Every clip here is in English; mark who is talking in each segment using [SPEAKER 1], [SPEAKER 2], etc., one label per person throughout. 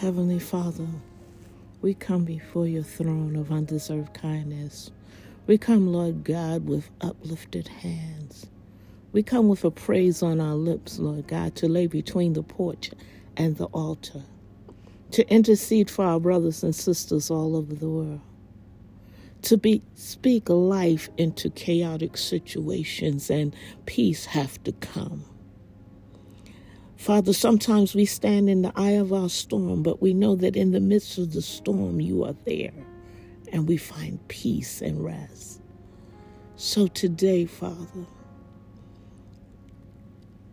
[SPEAKER 1] Heavenly Father, we come before your throne of undeserved kindness. We come, Lord God, with uplifted hands. We come with a praise on our lips, Lord God, to lay between the porch and the altar, to intercede for our brothers and sisters all over the world, to be, speak life into chaotic situations, and peace have to come. Father, sometimes we stand in the eye of our storm, but we know that in the midst of the storm, you are there, and we find peace and rest. So today, Father,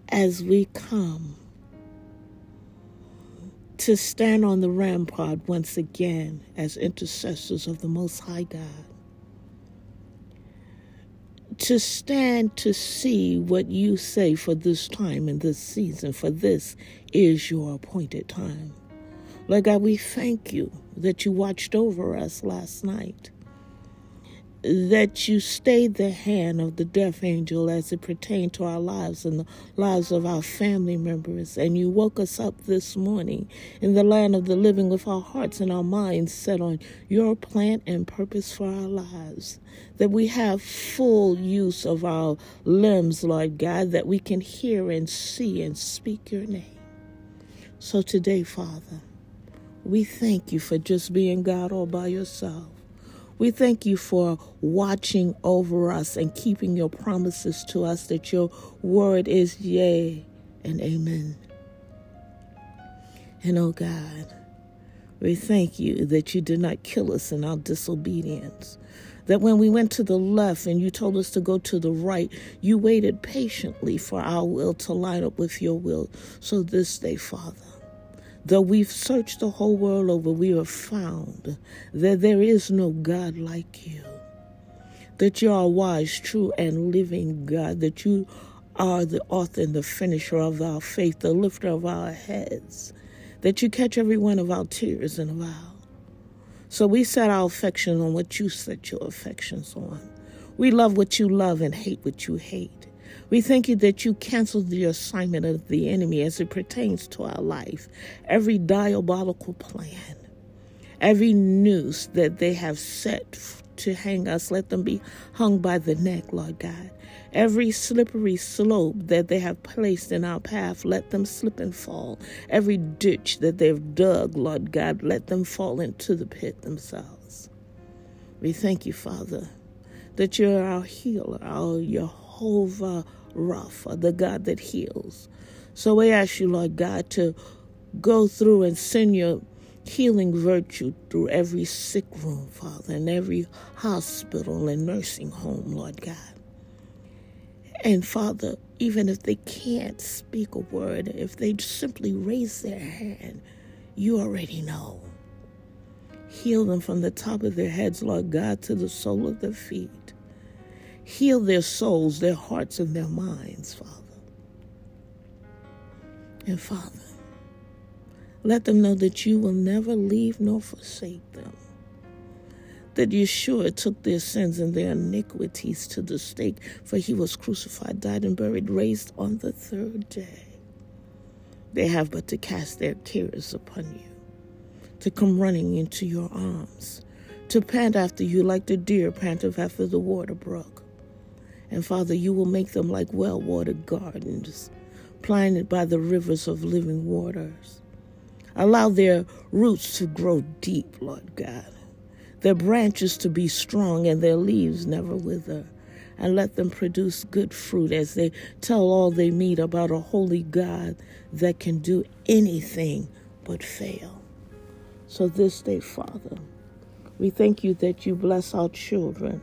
[SPEAKER 1] as we come to stand on the rampart once again as intercessors of the Most High God, to stand to see what you say for this time and this season, for this is your appointed time. Lord God, we thank you that you watched over us last night, that you stayed the hand of the death angel as it pertained to our lives and the lives of our family members, and you woke us up this morning in the land of the living with our hearts and our minds set on your plan and purpose for our lives that we have full use of our limbs, Lord God, that we can hear and see and speak your name. So today, Father, we thank you for just being God all by yourself. We thank you for watching over us and keeping your promises to us that your word is yea and amen. And oh God, we thank you that you did not kill us in our disobedience that when we went to the left and you told us to go to the right, you waited patiently for our will to line up with your will. So this day, Father, though we've searched the whole world over, we have found that there is no God like you. That you are wise, true, and living God, that you are the author and the finisher of our faith, the lifter of our heads, that you catch every one of our tears and of our so we set our affections on what you set your affections on. We love what you love and hate what you hate. We thank you that you canceled the assignment of the enemy as it pertains to our life, every diabolical plan, every noose that they have set to hang us, let them be hung by the neck, Lord God. Every slippery slope that they have placed in our path, let them slip and fall. Every ditch that they've dug, Lord God, let them fall into the pit themselves. We thank you, Father, that you're our healer, our Jehovah Rapha, the God that heals. So we ask you, Lord God, to go through and send your healing virtue through every sick room, Father, and every hospital and nursing home, Lord God. And Father, even if they can't speak a word, if they simply raise their hand, you already know. Heal them from the top of their heads, Lord God, to the sole of their feet. Heal their souls, their hearts, and their minds, Father. And Father, let them know that you will never leave nor forsake them that Yeshua took their sins and their iniquities to the stake, for he was crucified, died, and buried, raised on the third day. They have but to cast their cares upon you, to come running into your arms, to pant after you like the deer panteth after the water brook. And Father, you will make them like well watered gardens, planted by the rivers of living waters. Allow their roots to grow deep, Lord God their branches to be strong and their leaves never wither. And let them produce good fruit as they tell all they meet about a holy God that can do anything but fail. So this day, Father, we thank you that you bless our children.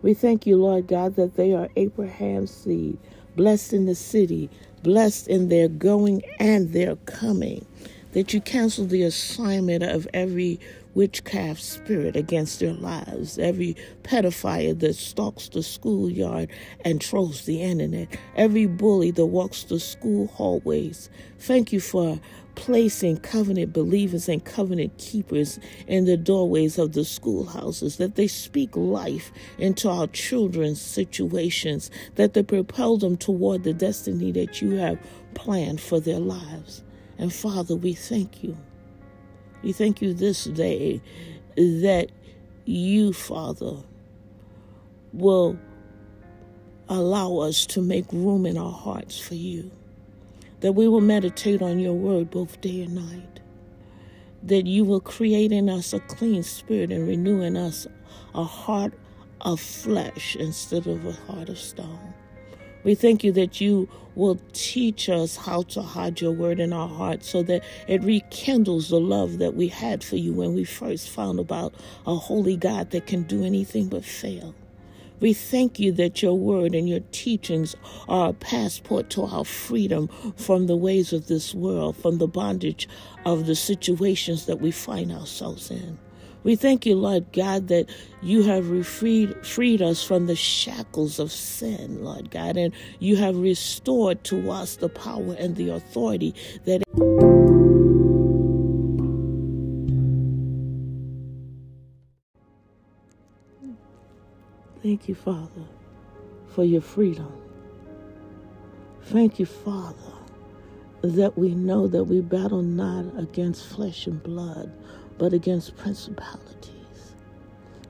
[SPEAKER 1] We thank you, Lord God, that they are Abraham's seed, blessed in the city, blessed in their going and their coming. That you cancel the assignment of every witchcraft spirit against their lives, every pedophile that stalks the schoolyard and trolls the internet, every bully that walks the school hallways. Thank you for placing covenant believers and covenant keepers in the doorways of the schoolhouses, that they speak life into our children's situations, that they propel them toward the destiny that you have planned for their lives. And Father, we thank you We thank you this day that you, Father, will allow us to make room in our hearts for you. That we will meditate on your word both day and night. That you will create in us a clean spirit and renew in us a heart of flesh instead of a heart of stone. We thank you that you will teach us how to hide your word in our hearts so that it rekindles the love that we had for you when we first found about a holy God that can do anything but fail. We thank you that your word and your teachings are a passport to our freedom from the ways of this world, from the bondage of the situations that we find ourselves in. We thank you, Lord God, that you have freed, freed us from the shackles of sin, Lord God, and you have restored to us the power and the authority that. Thank you, Father, for your freedom. Thank you, Father, that we know that we battle not against flesh and blood, but against principalities.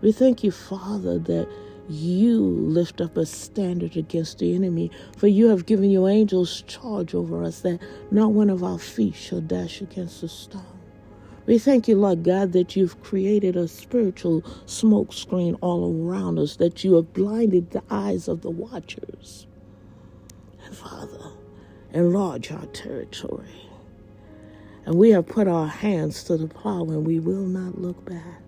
[SPEAKER 1] We thank you, Father, that you lift up a standard against the enemy, for you have given your angels charge over us that not one of our feet shall dash against a stone. We thank you, Lord God, that you've created a spiritual smoke screen all around us, that you have blinded the eyes of the watchers. And Father, enlarge our territory. And we have put our hands to the plow and we will not look back.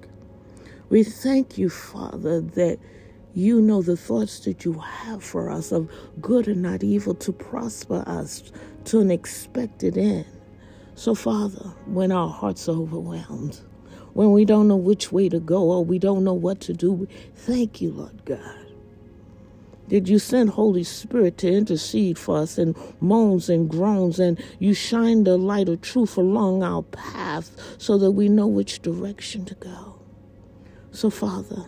[SPEAKER 1] We thank you, Father, that you know the thoughts that you have for us of good and not evil to prosper us to an expected end. So, Father, when our hearts are overwhelmed, when we don't know which way to go or we don't know what to do, thank you, Lord God did you send Holy Spirit to intercede for us in moans and groans, and you shine the light of truth along our path so that we know which direction to go. So, Father,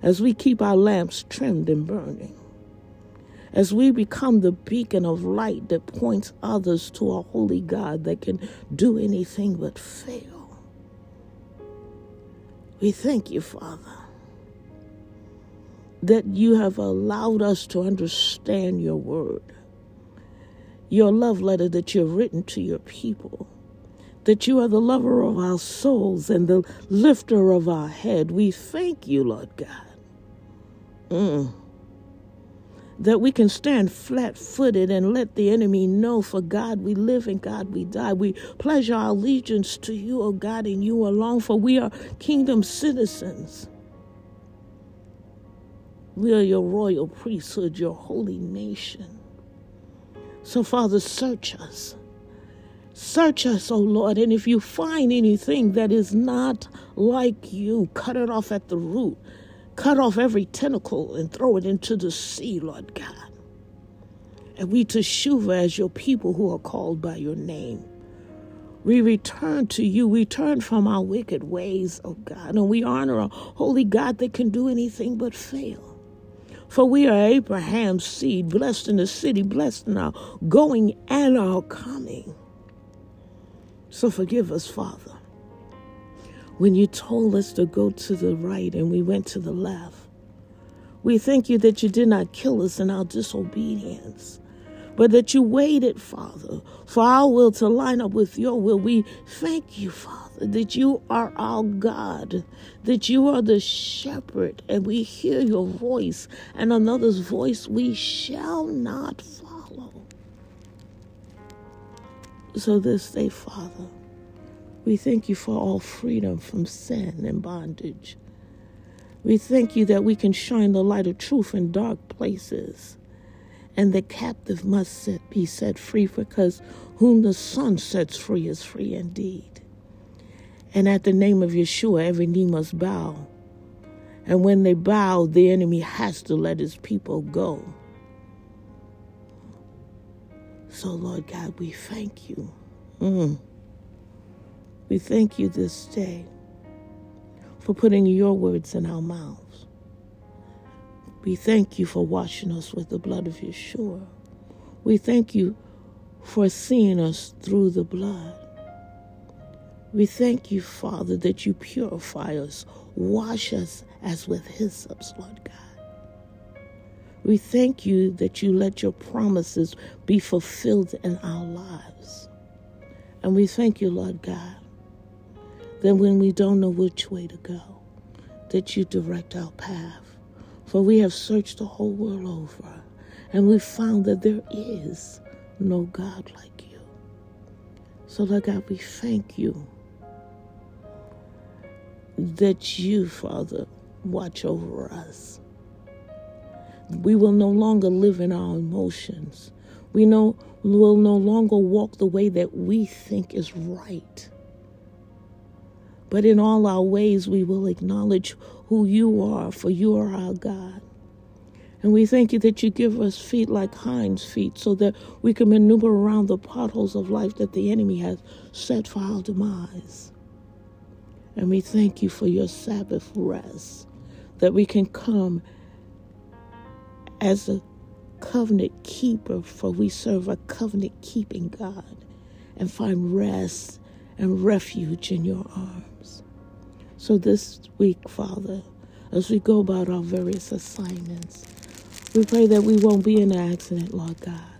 [SPEAKER 1] as we keep our lamps trimmed and burning, as we become the beacon of light that points others to a holy God that can do anything but fail, we thank you, Father that you have allowed us to understand your word, your love letter that you've written to your people, that you are the lover of our souls and the lifter of our head. We thank you, Lord God. Mm. That we can stand flat footed and let the enemy know for God we live and God we die. We pledge our allegiance to you, O oh God, and you alone, for we are kingdom citizens. We are your royal priesthood, your holy nation. So, Father, search us. Search us, O oh Lord, and if you find anything that is not like you, cut it off at the root. Cut off every tentacle and throw it into the sea, Lord God. And we teshuva as your people who are called by your name. We return to you. We turn from our wicked ways, O oh God, and we honor a holy God that can do anything but fail. For we are Abraham's seed, blessed in the city, blessed in our going and our coming. So forgive us, Father. When you told us to go to the right and we went to the left, we thank you that you did not kill us in our disobedience but that you waited, Father, for our will to line up with your will. We thank you, Father, that you are our God, that you are the shepherd, and we hear your voice, and another's voice we shall not follow. So this day, Father, we thank you for all freedom from sin and bondage. We thank you that we can shine the light of truth in dark places and the captive must set, be set free because whom the Son sets free is free indeed. And at the name of Yeshua, every knee must bow. And when they bow, the enemy has to let his people go. So, Lord God, we thank you. Mm. We thank you this day for putting your words in our mouths. We thank you for washing us with the blood of Yeshua. We thank you for seeing us through the blood. We thank you, Father, that you purify us, wash us as with hyssop, Lord God. We thank you that you let your promises be fulfilled in our lives. And we thank you, Lord God, that when we don't know which way to go, that you direct our path. For we have searched the whole world over, and we found that there is no God like you. So, Lord God, we thank you that you, Father, watch over us. We will no longer live in our emotions. We know, will no longer walk the way that we think is right. But in all our ways, we will acknowledge who you are, for you are our God. And we thank you that you give us feet like hinds feet so that we can maneuver around the potholes of life that the enemy has set for our demise. And we thank you for your Sabbath rest, that we can come as a covenant keeper, for we serve a covenant keeping God, and find rest and refuge in your arms. So this week, Father, as we go about our various assignments, we pray that we won't be in an accident, Lord God,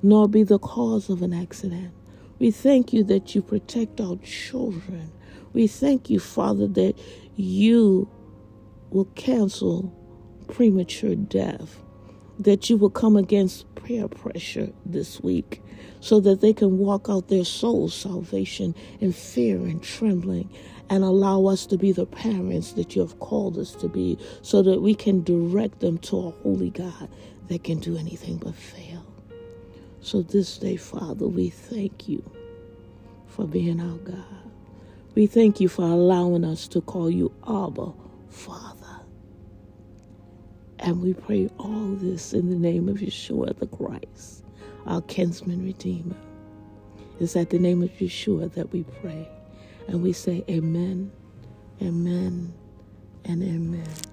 [SPEAKER 1] nor be the cause of an accident. We thank you that you protect our children. We thank you, Father, that you will cancel premature death, that you will come against prayer pressure this week so that they can walk out their soul salvation in fear and trembling and allow us to be the parents that you have called us to be so that we can direct them to a holy God that can do anything but fail. So this day, Father, we thank you for being our God. We thank you for allowing us to call you Abba, Father. And we pray all this in the name of Yeshua the Christ, our kinsman redeemer. It's at the name of Yeshua that we pray. And we say, Amen, Amen, and Amen.